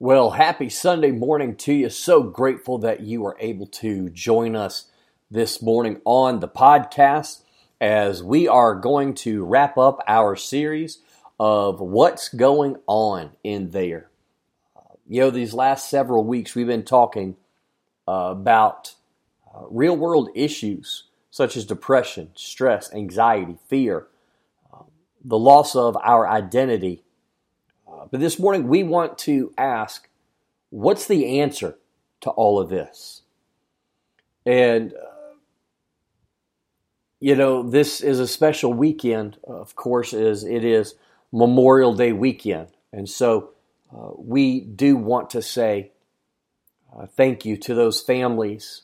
Well, happy Sunday morning to you. So grateful that you are able to join us this morning on the podcast as we are going to wrap up our series of what's going on in there. You know, these last several weeks we've been talking uh, about uh, real world issues such as depression, stress, anxiety, fear, uh, the loss of our identity but this morning we want to ask what's the answer to all of this? And, uh, you know, this is a special weekend, of course, as it is Memorial Day weekend. And so uh, we do want to say uh, thank you to those families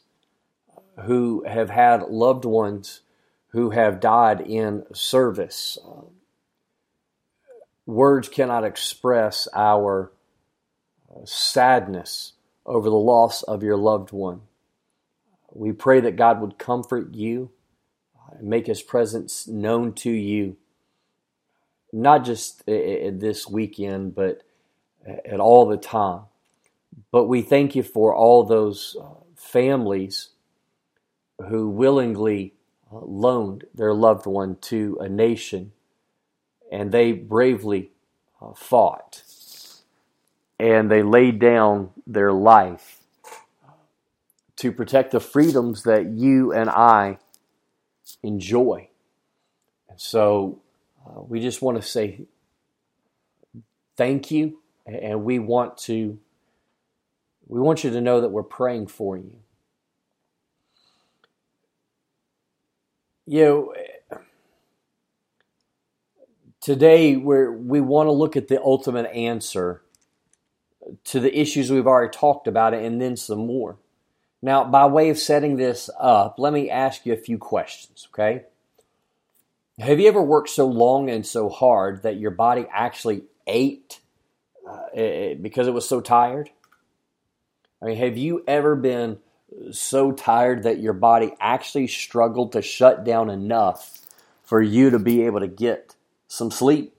who have had loved ones who have died in service. Um, words cannot express our uh, sadness over the loss of your loved one. We pray that God would comfort you and make his presence known to you, not just this weekend, but at all the time. But we thank you for all those uh, families who willingly uh, loaned their loved one to a nation and they bravely uh, fought and they laid down their life to protect the freedoms that you and I enjoy. And so uh, we just want to say thank you and we want to we want you to know that we're praying for you. You know, Today, we we want to look at the ultimate answer to the issues we've already talked about and then some more. Now, by way of setting this up, let me ask you a few questions, okay? Have you ever worked so long and so hard that your body actually ate uh, because it was so tired? I mean, have you ever been so tired that your body actually struggled to shut down enough for you to be able to get some sleep.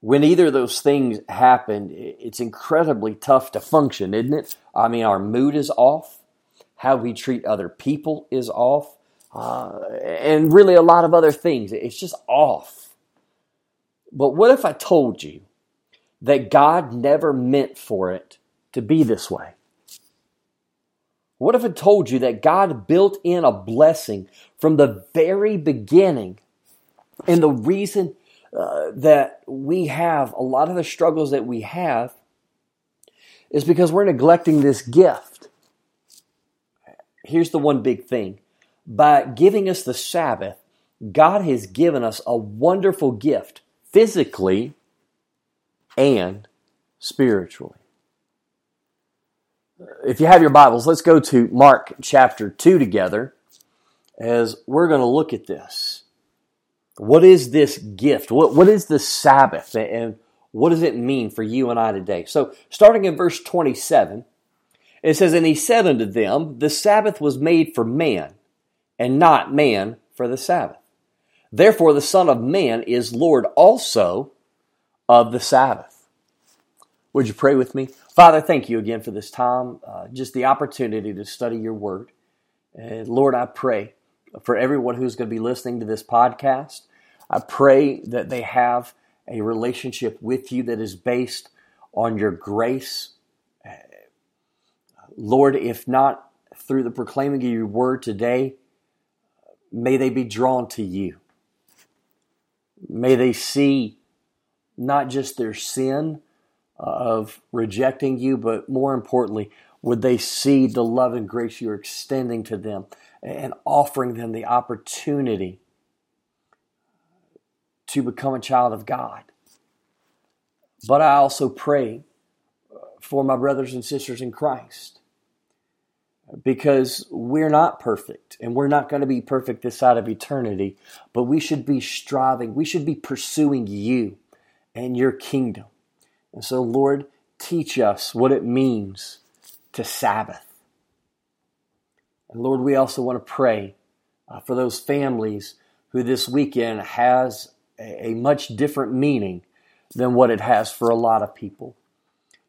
When either of those things happen, it's incredibly tough to function, isn't it? I mean, our mood is off, how we treat other people is off, uh, and really a lot of other things. It's just off. But what if I told you that God never meant for it to be this way? What if I told you that God built in a blessing from the very beginning? And the reason uh, that we have a lot of the struggles that we have is because we're neglecting this gift. Here's the one big thing by giving us the Sabbath, God has given us a wonderful gift physically and spiritually if you have your Bibles, let's go to Mark chapter 2 together as we're going to look at this. What is this gift? What, what is the Sabbath? And what does it mean for you and I today? So, starting in verse 27, it says, And he said unto them, The Sabbath was made for man, and not man for the Sabbath. Therefore, the Son of Man is Lord also of the Sabbath. Would you pray with me? Father, thank you again for this time, uh, just the opportunity to study your word. And Lord, I pray for everyone who's going to be listening to this podcast. I pray that they have a relationship with you that is based on your grace. Lord, if not through the proclaiming of your word today, may they be drawn to you. May they see not just their sin, uh, of rejecting you, but more importantly, would they see the love and grace you're extending to them and offering them the opportunity to become a child of God. But I also pray for my brothers and sisters in Christ because we're not perfect and we're not going to be perfect this side of eternity, but we should be striving, we should be pursuing you and your kingdom. And so, Lord, teach us what it means to Sabbath. And Lord, we also want to pray uh, for those families who this weekend has a, a much different meaning than what it has for a lot of people.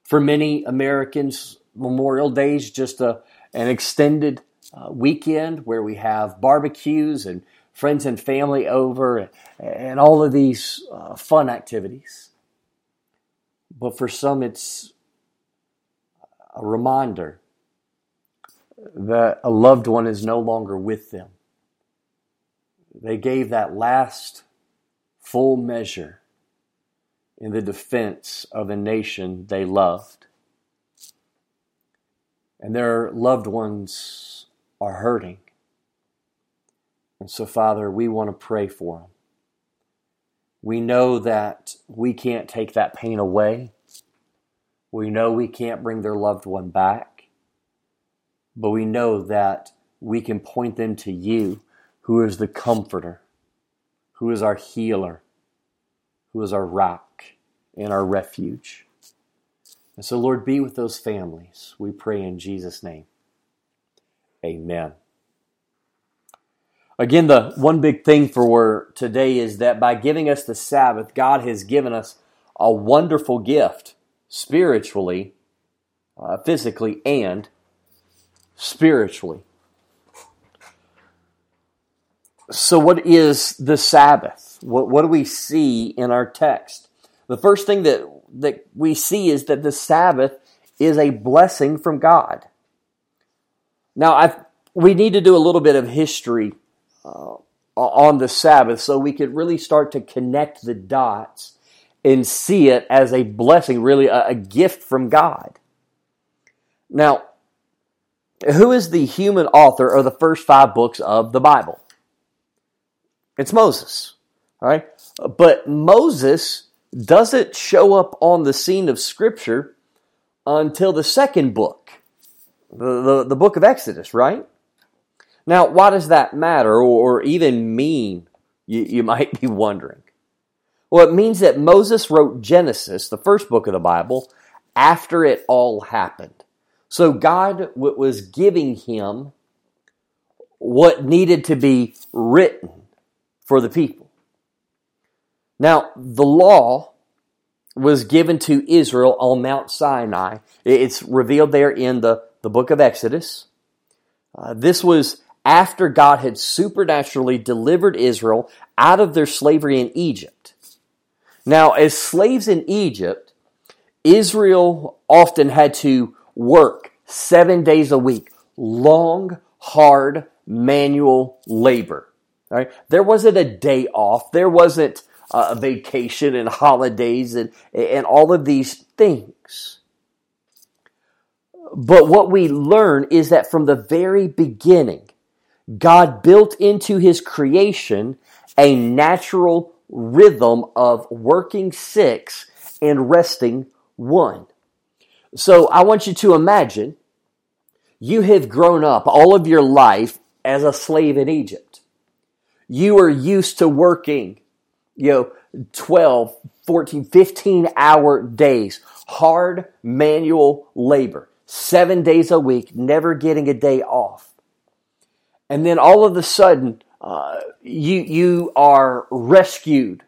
For many Americans, Memorial Day is just a, an extended uh, weekend where we have barbecues and friends and family over and, and all of these uh, fun activities. But for some, it's a reminder that a loved one is no longer with them. They gave that last full measure in the defense of a nation they loved. And their loved ones are hurting. And so, Father, we want to pray for them. We know that we can't take that pain away. We know we can't bring their loved one back. But we know that we can point them to you, who is the comforter, who is our healer, who is our rock and our refuge. And so, Lord, be with those families. We pray in Jesus' name. Amen. Again, the one big thing for today is that by giving us the Sabbath, God has given us a wonderful gift spiritually, uh, physically, and spiritually. So, what is the Sabbath? What, what do we see in our text? The first thing that, that we see is that the Sabbath is a blessing from God. Now, i we need to do a little bit of history uh, on the Sabbath so we could really start to connect the dots and see it as a blessing, really a, a gift from God. Now, who is the human author of the first five books of the Bible? It's Moses. All right. But Moses doesn't show up on the scene of Scripture until the second book, the, the, the book of Exodus, right? Now, why does that matter or, even mean, you, you might be wondering? Well, it means that Moses wrote Genesis, the first book of the Bible, after it all happened. So God was giving him what needed to be written for the people. Now, the law was given to Israel on Mount Sinai. It's revealed there in the, the book of Exodus. Uh, this was after God had supernaturally delivered Israel out of their slavery in Egypt. Now, as slaves in Egypt, Israel often had to work seven days a week, long, hard, manual labor. Right? There wasn't a day off. There wasn't a vacation and holidays and, and all of these things. But what we learn is that from the very beginning, God built into his creation a natural rhythm of working six and resting one. So I want you to imagine you have grown up all of your life as a slave in Egypt. You are used to working, you know, 12, 14, 15 hour days, hard manual labor, seven days a week, never getting a day off and then all of a sudden uh, you you are rescued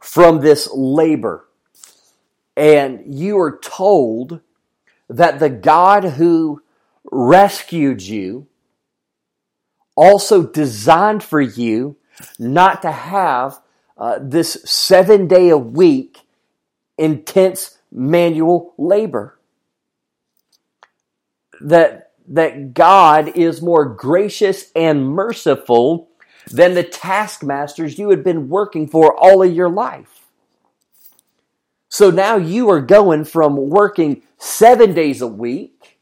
from this labor and you are told that the God who rescued you also designed for you not to have uh, this seven day a week intense manual labor. That that God is more gracious and merciful than the taskmasters you had been working for all of your life. So now you are going from working seven days a week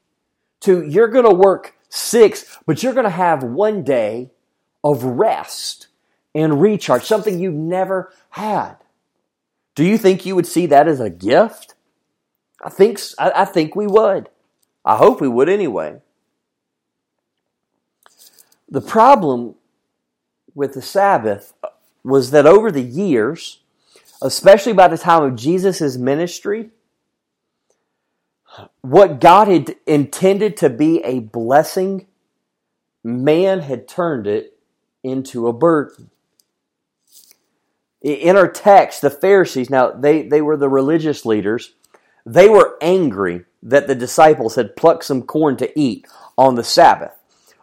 to you're going to work six, but you're going to have one day of rest and recharge, something you've never had. Do you think you would see that as a gift? I think, I, think we would. I hope we would anyway. The problem with the Sabbath was that over the years, especially by the time of Jesus' ministry, what God had intended to be a blessing, man had turned it into a burden. In our text, the Pharisees, now they, they were the religious leaders, they were angry that the disciples had plucked some corn to eat on the Sabbath.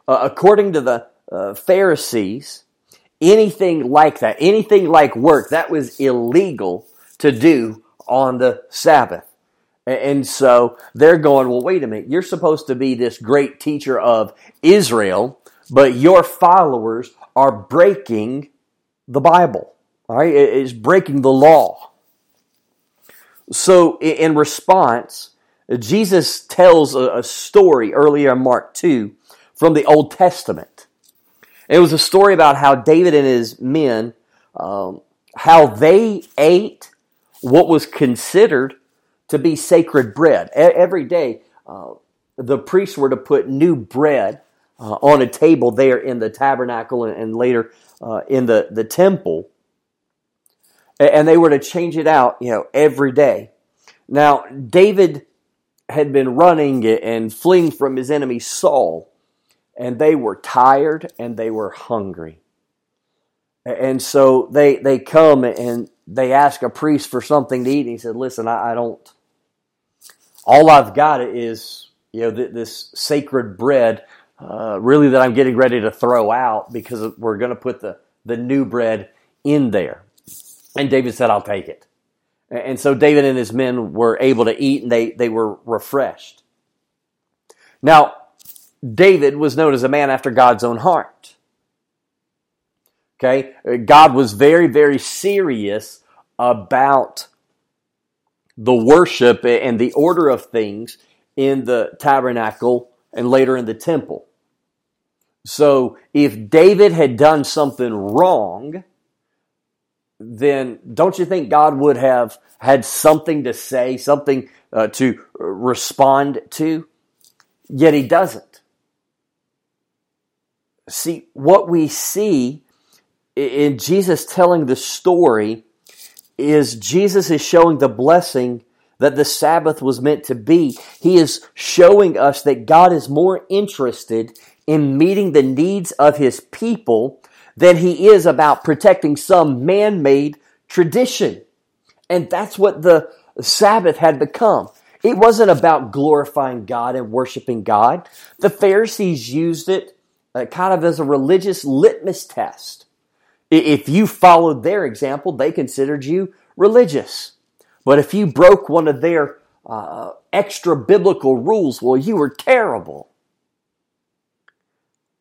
Uh, according to the uh, Pharisees, anything like that, anything like work, that was illegal to do on the Sabbath. And so they're going, well, wait a minute. You're supposed to be this great teacher of Israel, but your followers are breaking the Bible. All right. It's breaking the law. So in response, Jesus tells a story earlier in Mark 2 from the Old Testament. It was a story about how David and his men, um, how they ate what was considered to be sacred bread. Every day, uh, the priests were to put new bread uh, on a table there in the tabernacle and, and later uh, in the, the temple. And they were to change it out, you know, every day. Now, David had been running and fleeing from his enemy Saul, and they were tired and they were hungry. And so they, they come and they ask a priest for something to eat, and he said, Listen, I, I don't, all I've got is, you know, th- this sacred bread, uh, really that I'm getting ready to throw out because we're going to put the, the new bread in there. And David said, I'll take it. And so David and his men were able to eat and they, they were refreshed. Now, David was known as a man after God's own heart. Okay? God was very, very serious about the worship and the order of things in the tabernacle and later in the temple. So if David had done something wrong, then don't you think God would have had something to say, something uh, to respond to? Yet he doesn't. See, what we see in Jesus telling the story is Jesus is showing the blessing that the Sabbath was meant to be. He is showing us that God is more interested in meeting the needs of his people than he is about protecting some man-made tradition. And that's what the Sabbath had become. It wasn't about glorifying God and worshiping God. The Pharisees used it uh, kind of as a religious litmus test. If you followed their example, they considered you religious. But if you broke one of their uh, extra biblical rules, well, you were terrible.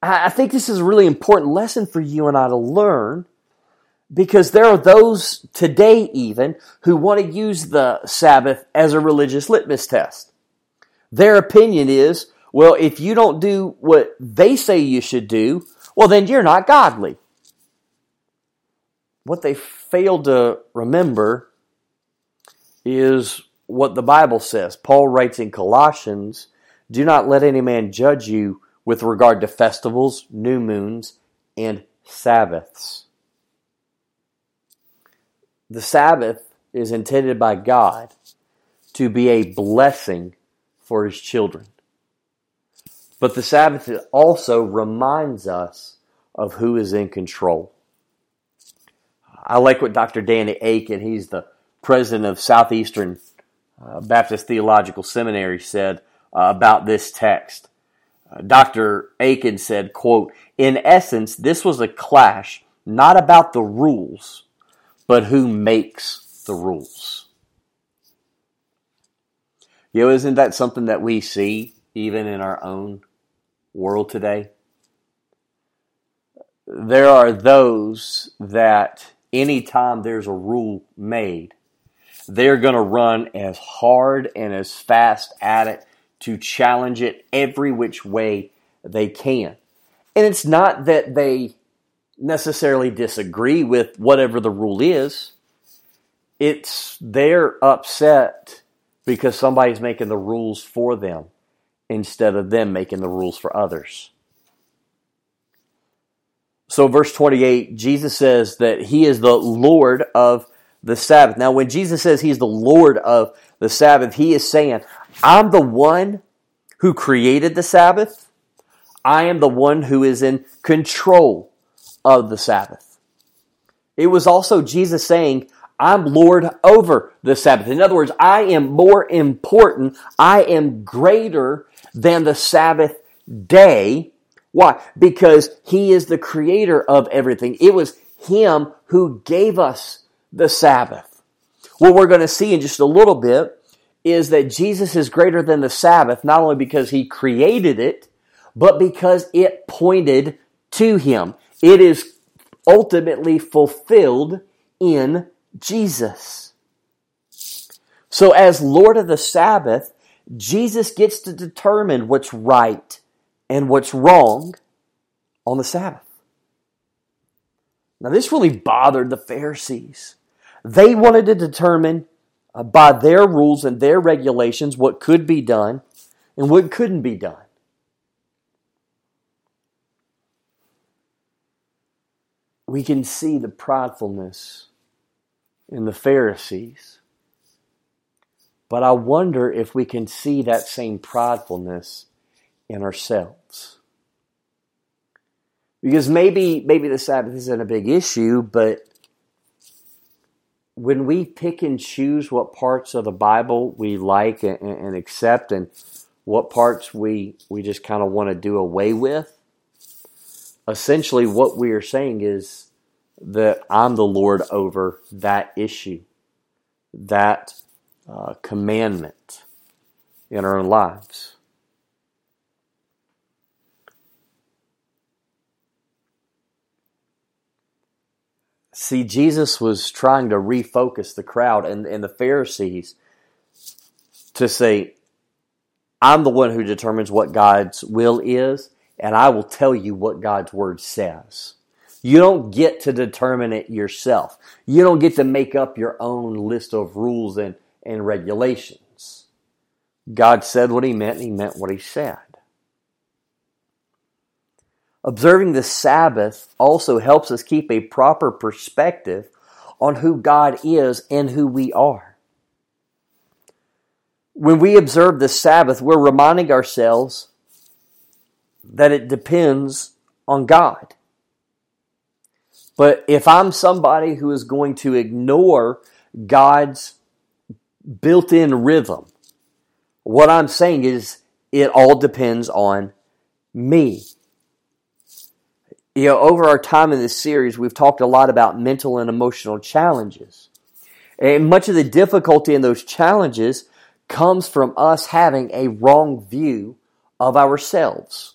I think this is a really important lesson for you and I to learn because there are those today, even, who want to use the Sabbath as a religious litmus test. Their opinion is, well, if you don't do what they say you should do, well, then you're not godly what they fail to remember is what the Bible says. Paul writes in Colossians, Do not let any man judge you with regard to festivals, new moons, and Sabbaths. The Sabbath is intended by God to be a blessing for his children. But the Sabbath also reminds us of who is in control. I like what Dr. Danny Akin, he's the president of Southeastern uh, Baptist Theological Seminary, said uh, about this text. Uh, Dr. Akin said, quote, In essence, this was a clash not about the rules, but who makes the rules. You know, isn't that something that we see even in our own world today? There are those that anytime there's a rule made, they're going to run as hard and as fast at it to challenge it every which way they can. And it's not that they necessarily disagree with whatever the rule is. It's they're upset because somebody's making the rules for them instead of them making the rules for others. So, verse 28, Jesus says that he is the Lord of the Sabbath. Now, when Jesus says he's the Lord of the Sabbath, he is saying, I'm the one who created the Sabbath. I am the one who is in control of the Sabbath. It was also Jesus saying, I'm Lord over the Sabbath. In other words, I am more important. I am greater than the Sabbath day. Why? Because He is the creator of everything. It was Him who gave us the Sabbath. What we're going to see in just a little bit is that Jesus is greater than the Sabbath, not only because He created it, but because it pointed to Him. It is ultimately fulfilled in Jesus. So, as Lord of the Sabbath, Jesus gets to determine what's right and what's wrong on the Sabbath. Now, this really bothered the Pharisees. They wanted to determine uh, by their rules and their regulations what could be done and what couldn't be done. We can see the pridefulness in the Pharisees. But I wonder if we can see that same pridefulness in ourselves. Because maybe maybe the Sabbath isn't a big issue, but when we pick and choose what parts of the Bible we like and, and accept and what parts we we just kind of want to do away with, essentially what we are saying is that I'm the Lord over that issue, that uh, commandment in our lives. See, Jesus was trying to refocus the crowd and, and the Pharisees to say, I'm the one who determines what God's will is, and I will tell you what God's word says. You don't get to determine it yourself. You don't get to make up your own list of rules and, and regulations. God said what he meant, and he meant what he said. Observing the Sabbath also helps us keep a proper perspective on who God is and who we are. When we observe the Sabbath, we're reminding ourselves that it depends on God. But if I'm somebody who is going to ignore God's built in rhythm, what I'm saying is it all depends on me. You know, over our time in this series, we've talked a lot about mental and emotional challenges. And much of the difficulty in those challenges comes from us having a wrong view of ourselves.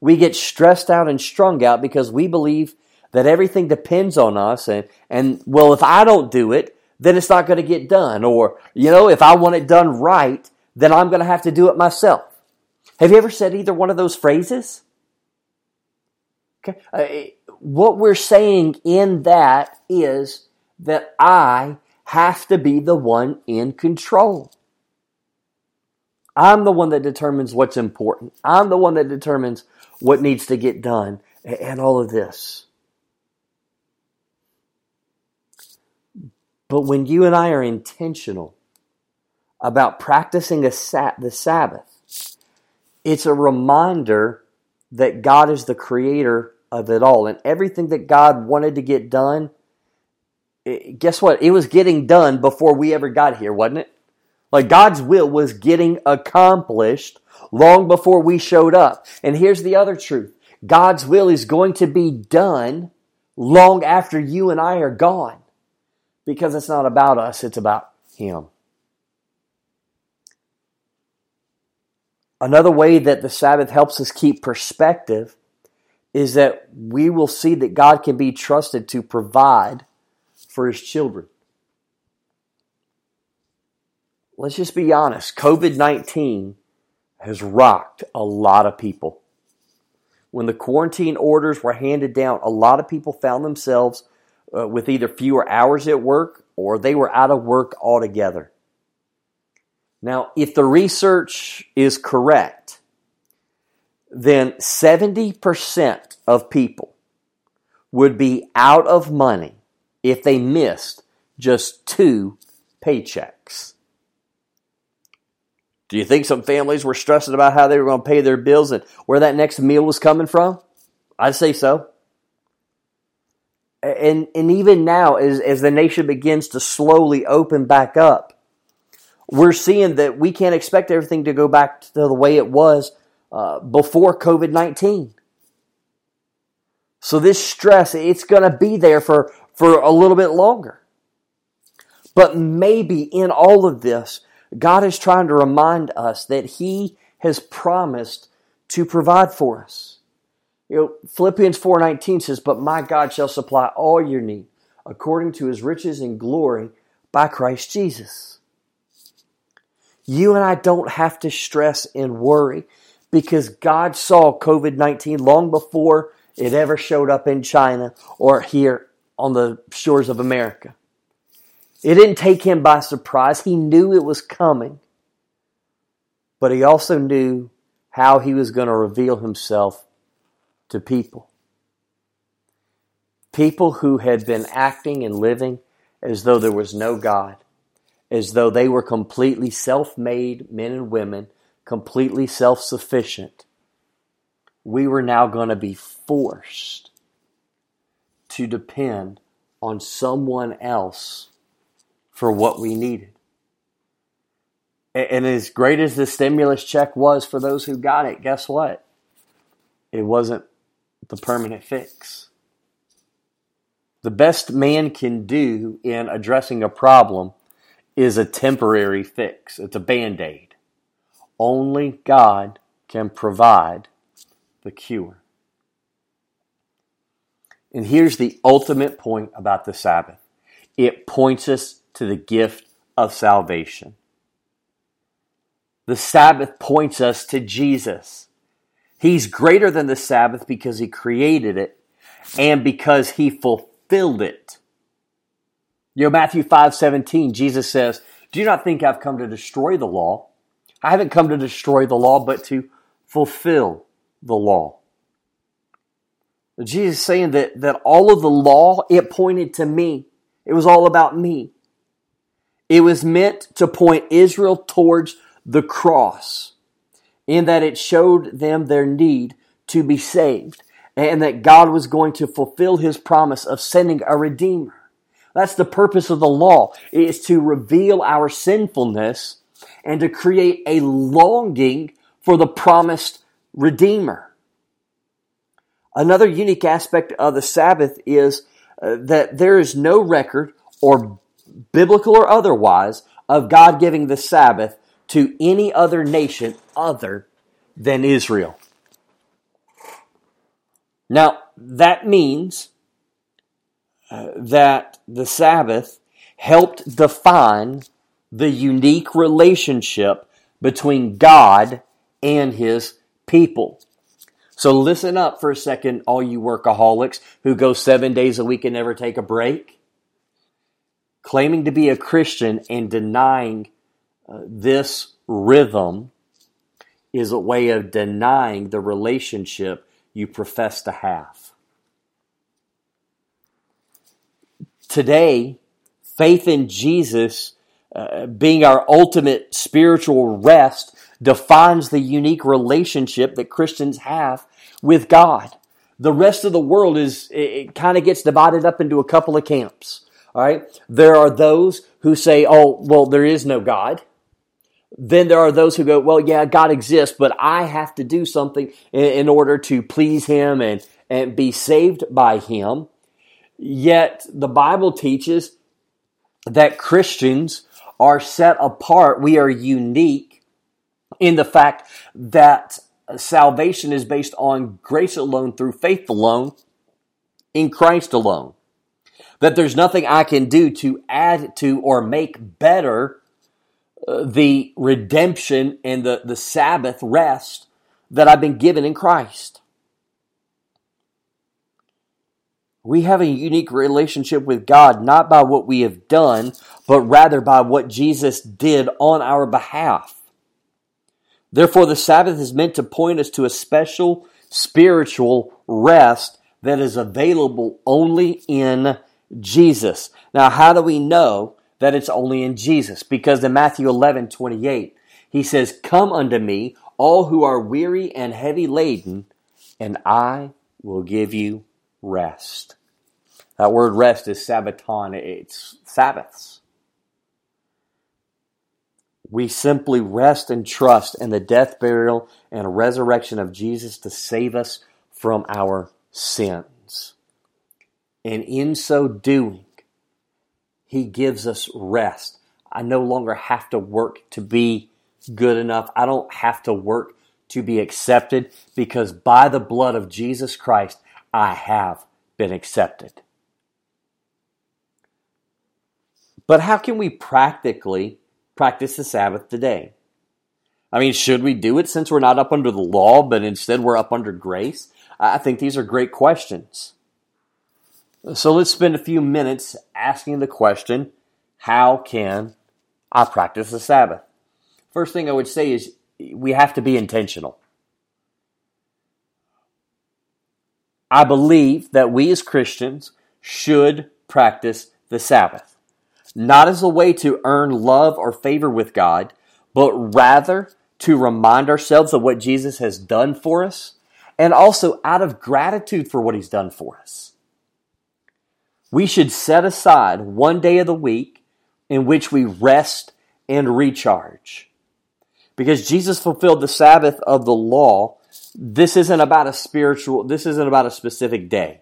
We get stressed out and strung out because we believe that everything depends on us and, and well, if I don't do it, then it's not going to get done. Or, you know, if I want it done right, then I'm going to have to do it myself. Have you ever said either one of those phrases? Okay. Uh, what we're saying in that is that I have to be the one in control. I'm the one that determines what's important. I'm the one that determines what needs to get done and all of this. But when you and I are intentional about practicing the Sabbath, it's a reminder that God is the creator of it all. And everything that God wanted to get done, guess what? It was getting done before we ever got here, wasn't it? Like God's will was getting accomplished long before we showed up. And here's the other truth God's will is going to be done long after you and I are gone because it's not about us, it's about Him. Another way that the Sabbath helps us keep perspective is that we will see that God can be trusted to provide for His children. Let's just be honest COVID 19 has rocked a lot of people. When the quarantine orders were handed down, a lot of people found themselves uh, with either fewer hours at work or they were out of work altogether. Now, if the research is correct, then 70% of people would be out of money if they missed just two paychecks. Do you think some families were stressing about how they were going to pay their bills and where that next meal was coming from? I'd say so. And, and even now, as, as the nation begins to slowly open back up, we're seeing that we can't expect everything to go back to the way it was uh, before COVID 19. So this stress, it's going to be there for, for a little bit longer. But maybe in all of this, God is trying to remind us that He has promised to provide for us. You know, Philippians 4:19 says, "But my God shall supply all your need according to his riches and glory by Christ Jesus." You and I don't have to stress and worry because God saw COVID-19 long before it ever showed up in China or here on the shores of America. It didn't take him by surprise. He knew it was coming. But he also knew how he was going to reveal himself to people. People who had been acting and living as though there was no God, as though they were completely self made men and women, completely self sufficient. We were now going to be forced to depend on someone else for what we needed. And as great as the stimulus check was for those who got it, guess what? It wasn't the permanent fix. The best man can do in addressing a problem is a temporary fix, it's a band aid. Only God can provide the cure. And here's the ultimate point about the Sabbath it points us to the gift of salvation. The Sabbath points us to Jesus. He's greater than the Sabbath because he created it and because he fulfilled it. You know, Matthew 5 17, Jesus says, Do you not think I've come to destroy the law? I haven't come to destroy the law, but to fulfill the law. Jesus is saying that, that all of the law, it pointed to me. It was all about me. It was meant to point Israel towards the cross in that it showed them their need to be saved and that God was going to fulfill his promise of sending a redeemer. That's the purpose of the law, is to reveal our sinfulness and to create a longing for the promised redeemer. Another unique aspect of the Sabbath is uh, that there is no record or biblical or otherwise of God giving the Sabbath to any other nation other than Israel. Now, that means uh, that the Sabbath helped define the unique relationship between God and his people. So listen up for a second, all you workaholics who go seven days a week and never take a break. Claiming to be a Christian and denying this rhythm is a way of denying the relationship you profess to have. Today, faith in Jesus uh, being our ultimate spiritual rest defines the unique relationship that Christians have with God. The rest of the world is, it, it kind of gets divided up into a couple of camps. All right. There are those who say, oh, well, there is no God. Then there are those who go, well, yeah, God exists, but I have to do something in, in order to please Him and, and be saved by Him. Yet the Bible teaches that Christians are set apart. We are unique in the fact that salvation is based on grace alone through faith alone in Christ alone. That there's nothing I can do to add to or make better the redemption and the, the Sabbath rest that I've been given in Christ. We have a unique relationship with God not by what we have done, but rather by what Jesus did on our behalf. Therefore, the Sabbath is meant to point us to a special spiritual rest that is available only in Jesus. Now, how do we know that it's only in Jesus? Because in Matthew 11 28, he says, Come unto me, all who are weary and heavy laden, and I will give you rest. That word rest is sabbaton, it's Sabbaths. We simply rest and trust in the death, burial, and resurrection of Jesus to save us from our sins. And in so doing, He gives us rest. I no longer have to work to be good enough. I don't have to work to be accepted because by the blood of Jesus Christ, I have been accepted. But how can we practically practice the Sabbath today? I mean, should we do it since we're not up under the law, but instead we're up under grace? I think these are great questions. So let's spend a few minutes asking the question how can I practice the Sabbath? First thing I would say is we have to be intentional. I believe that we as Christians should practice the Sabbath, not as a way to earn love or favor with God, but rather to remind ourselves of what Jesus has done for us and also out of gratitude for what he's done for us. We should set aside one day of the week in which we rest and recharge. Because Jesus fulfilled the Sabbath of the law, this isn't about a spiritual, this isn't about a specific day.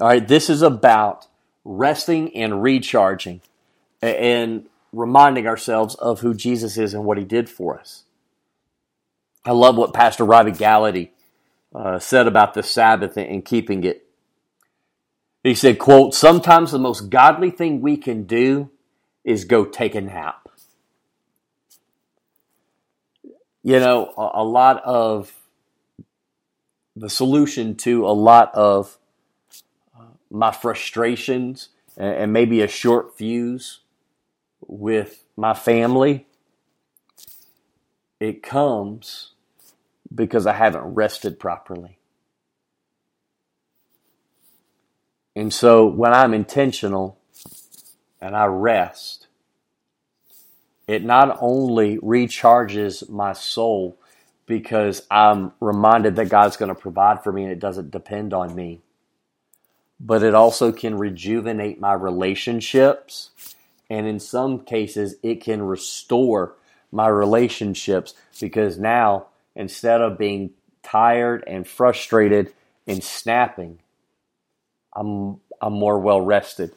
All right, this is about resting and recharging and reminding ourselves of who Jesus is and what he did for us. I love what Pastor Robbie Gallaty uh, said about the Sabbath and keeping it. He said, quote, sometimes the most godly thing we can do is go take a nap. You know, a, a lot of the solution to a lot of uh, my frustrations and, and maybe a short fuse with my family, it comes because I haven't rested properly. And so when I'm intentional and I rest, it not only recharges my soul because I'm reminded that God's going to provide for me and it doesn't depend on me, but it also can rejuvenate my relationships. And in some cases, it can restore my relationships because now instead of being tired and frustrated and snapping, I'm, I'm more well rested.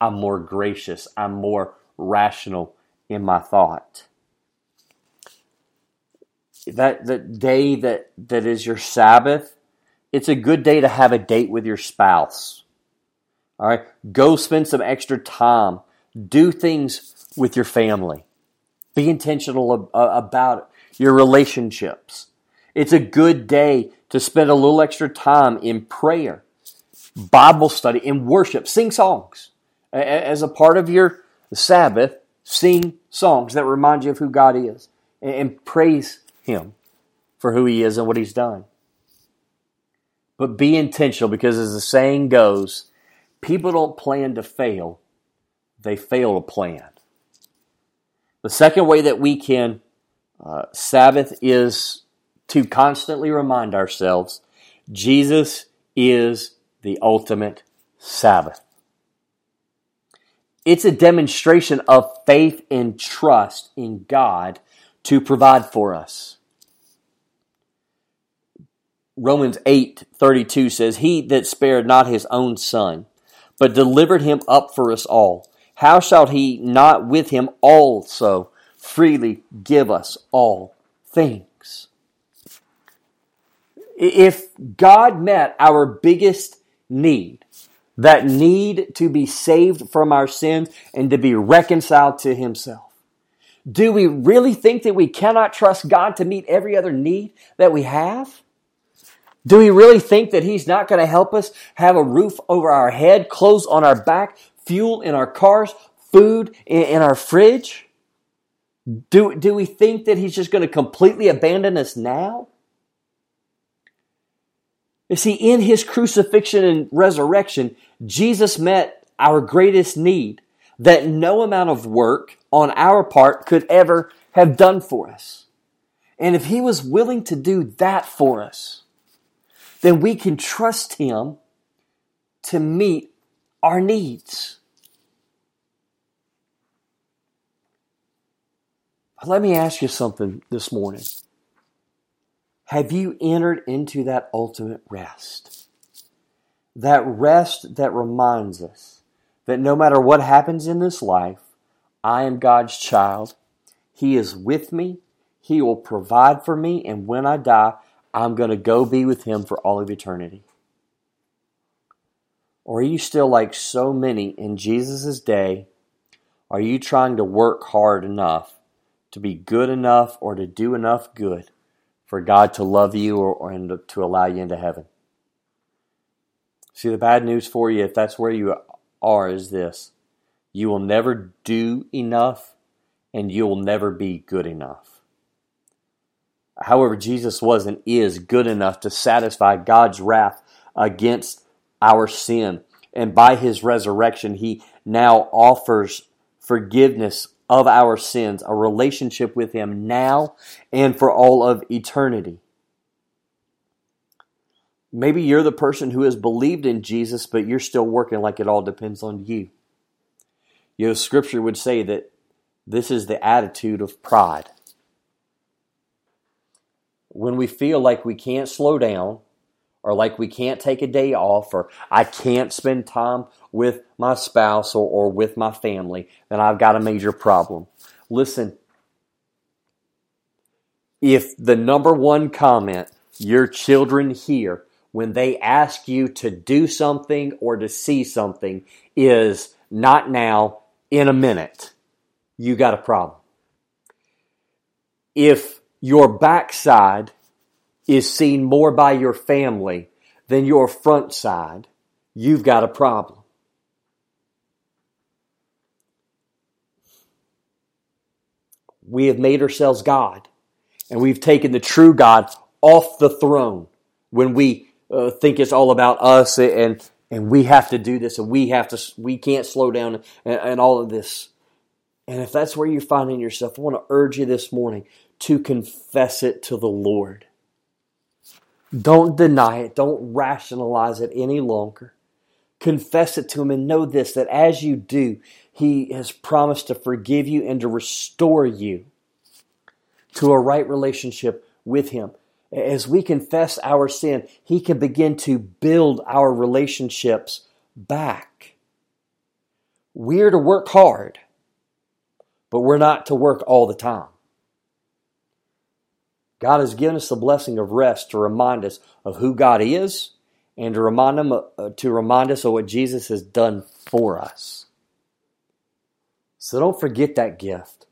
I'm more gracious. I'm more rational in my thought. That the day that, that is your Sabbath, it's a good day to have a date with your spouse. All right, go spend some extra time. Do things with your family. Be intentional uh, about your relationships. It's a good day to spend a little extra time in prayer, Bible study, in worship. Sing songs. As a part of your Sabbath, sing songs that remind you of who God is and praise Him for who He is and what He's done. But be intentional because, as the saying goes, people don't plan to fail, they fail to plan. The second way that we can uh, Sabbath is to constantly remind ourselves Jesus is the ultimate Sabbath. It's a demonstration of faith and trust in God to provide for us. Romans 8:32 says, "He that spared not his own son, but delivered him up for us all, how shall he not with him also freely give us all things. If God met our biggest need, that need to be saved from our sins and to be reconciled to Himself, do we really think that we cannot trust God to meet every other need that we have? Do we really think that He's not going to help us have a roof over our head, clothes on our back, fuel in our cars, food in our fridge? Do, do we think that he's just going to completely abandon us now? You see, in his crucifixion and resurrection, Jesus met our greatest need that no amount of work on our part could ever have done for us. And if he was willing to do that for us, then we can trust him to meet our needs. Let me ask you something this morning. Have you entered into that ultimate rest? That rest that reminds us that no matter what happens in this life, I am God's child. He is with me. He will provide for me. And when I die, I'm going to go be with Him for all of eternity. Or are you still like so many in Jesus' day? Are you trying to work hard enough to be good enough or to do enough good for God to love you or, or and to allow you into heaven? See, the bad news for you, if that's where you are, is this you will never do enough and you will never be good enough. However, Jesus was and is good enough to satisfy God's wrath against our sin. And by his resurrection, he now offers forgiveness of our sins, a relationship with him now and for all of eternity. Maybe you're the person who has believed in Jesus, but you're still working like it all depends on you. You know, scripture would say that this is the attitude of pride. When we feel like we can't slow down, or like we can't take a day off, or I can't spend time with my spouse or, or with my family, then I've got a major problem. Listen, if the number one comment your children hear when they ask you to do something or to see something is not now, in a minute, you got a problem. If your backside is seen more by your family than your front side, you've got a problem. We have made ourselves God, and we've taken the true God off the throne when we uh, think it's all about us and and we have to do this and we have to we can't slow down and, and all of this. And if that's where you're finding yourself, I want to urge you this morning to confess it to the Lord. Don't deny it. Don't rationalize it any longer. Confess it to Him and know this that as you do, He has promised to forgive you and to restore you to a right relationship with Him as we confess our sin, He can begin to build our relationships back. We're to work hard, but we're not to work all the time. God has given us the blessing of rest to remind us of who God is and to remind him uh, to remind us of what Jesus has done for us. So don't forget that gift.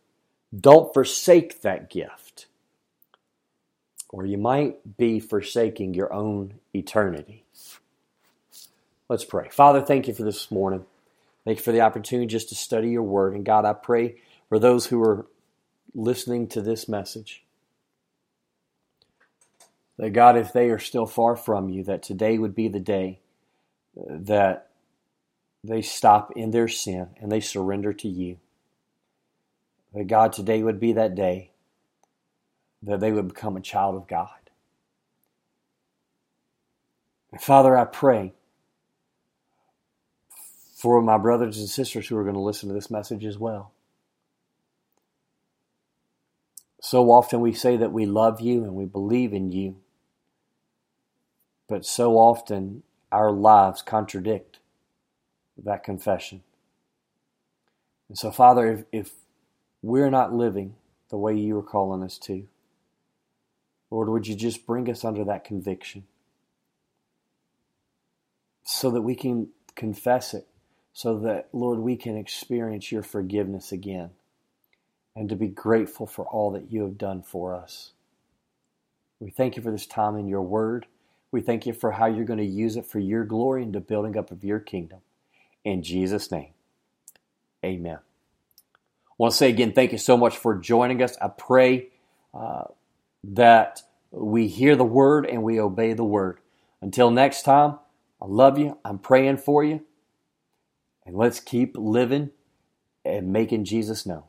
Don't forsake that gift or you might be forsaking your own eternity. Let's pray. Father, thank you for this morning. Thank you for the opportunity just to study your word. And God, I pray for those who are listening to this message that God, if they are still far from you, that today would be the day uh, that they stop in their sin and they surrender to you. That God, today would be that day that they would become a child of God. Father, I pray for my brothers and sisters who are going to listen to this message as well. So often we say that we love you and we believe in you, but so often our lives contradict that confession. And so, Father, if, if we're not living the way you are calling us to, Lord, would you just bring us under that conviction so that we can confess it, so that, Lord, we can experience your forgiveness again and to be grateful for all that you have done for us. We thank you for this time in your word. We thank you for how you're going to use it for your glory and the building up of your kingdom. In Jesus' name, amen. I want to say again, thank you so much for joining us. I pray. Uh, that we hear the word and we obey the word. Until next time, I love you. I'm praying for you. And let's keep living and making Jesus known.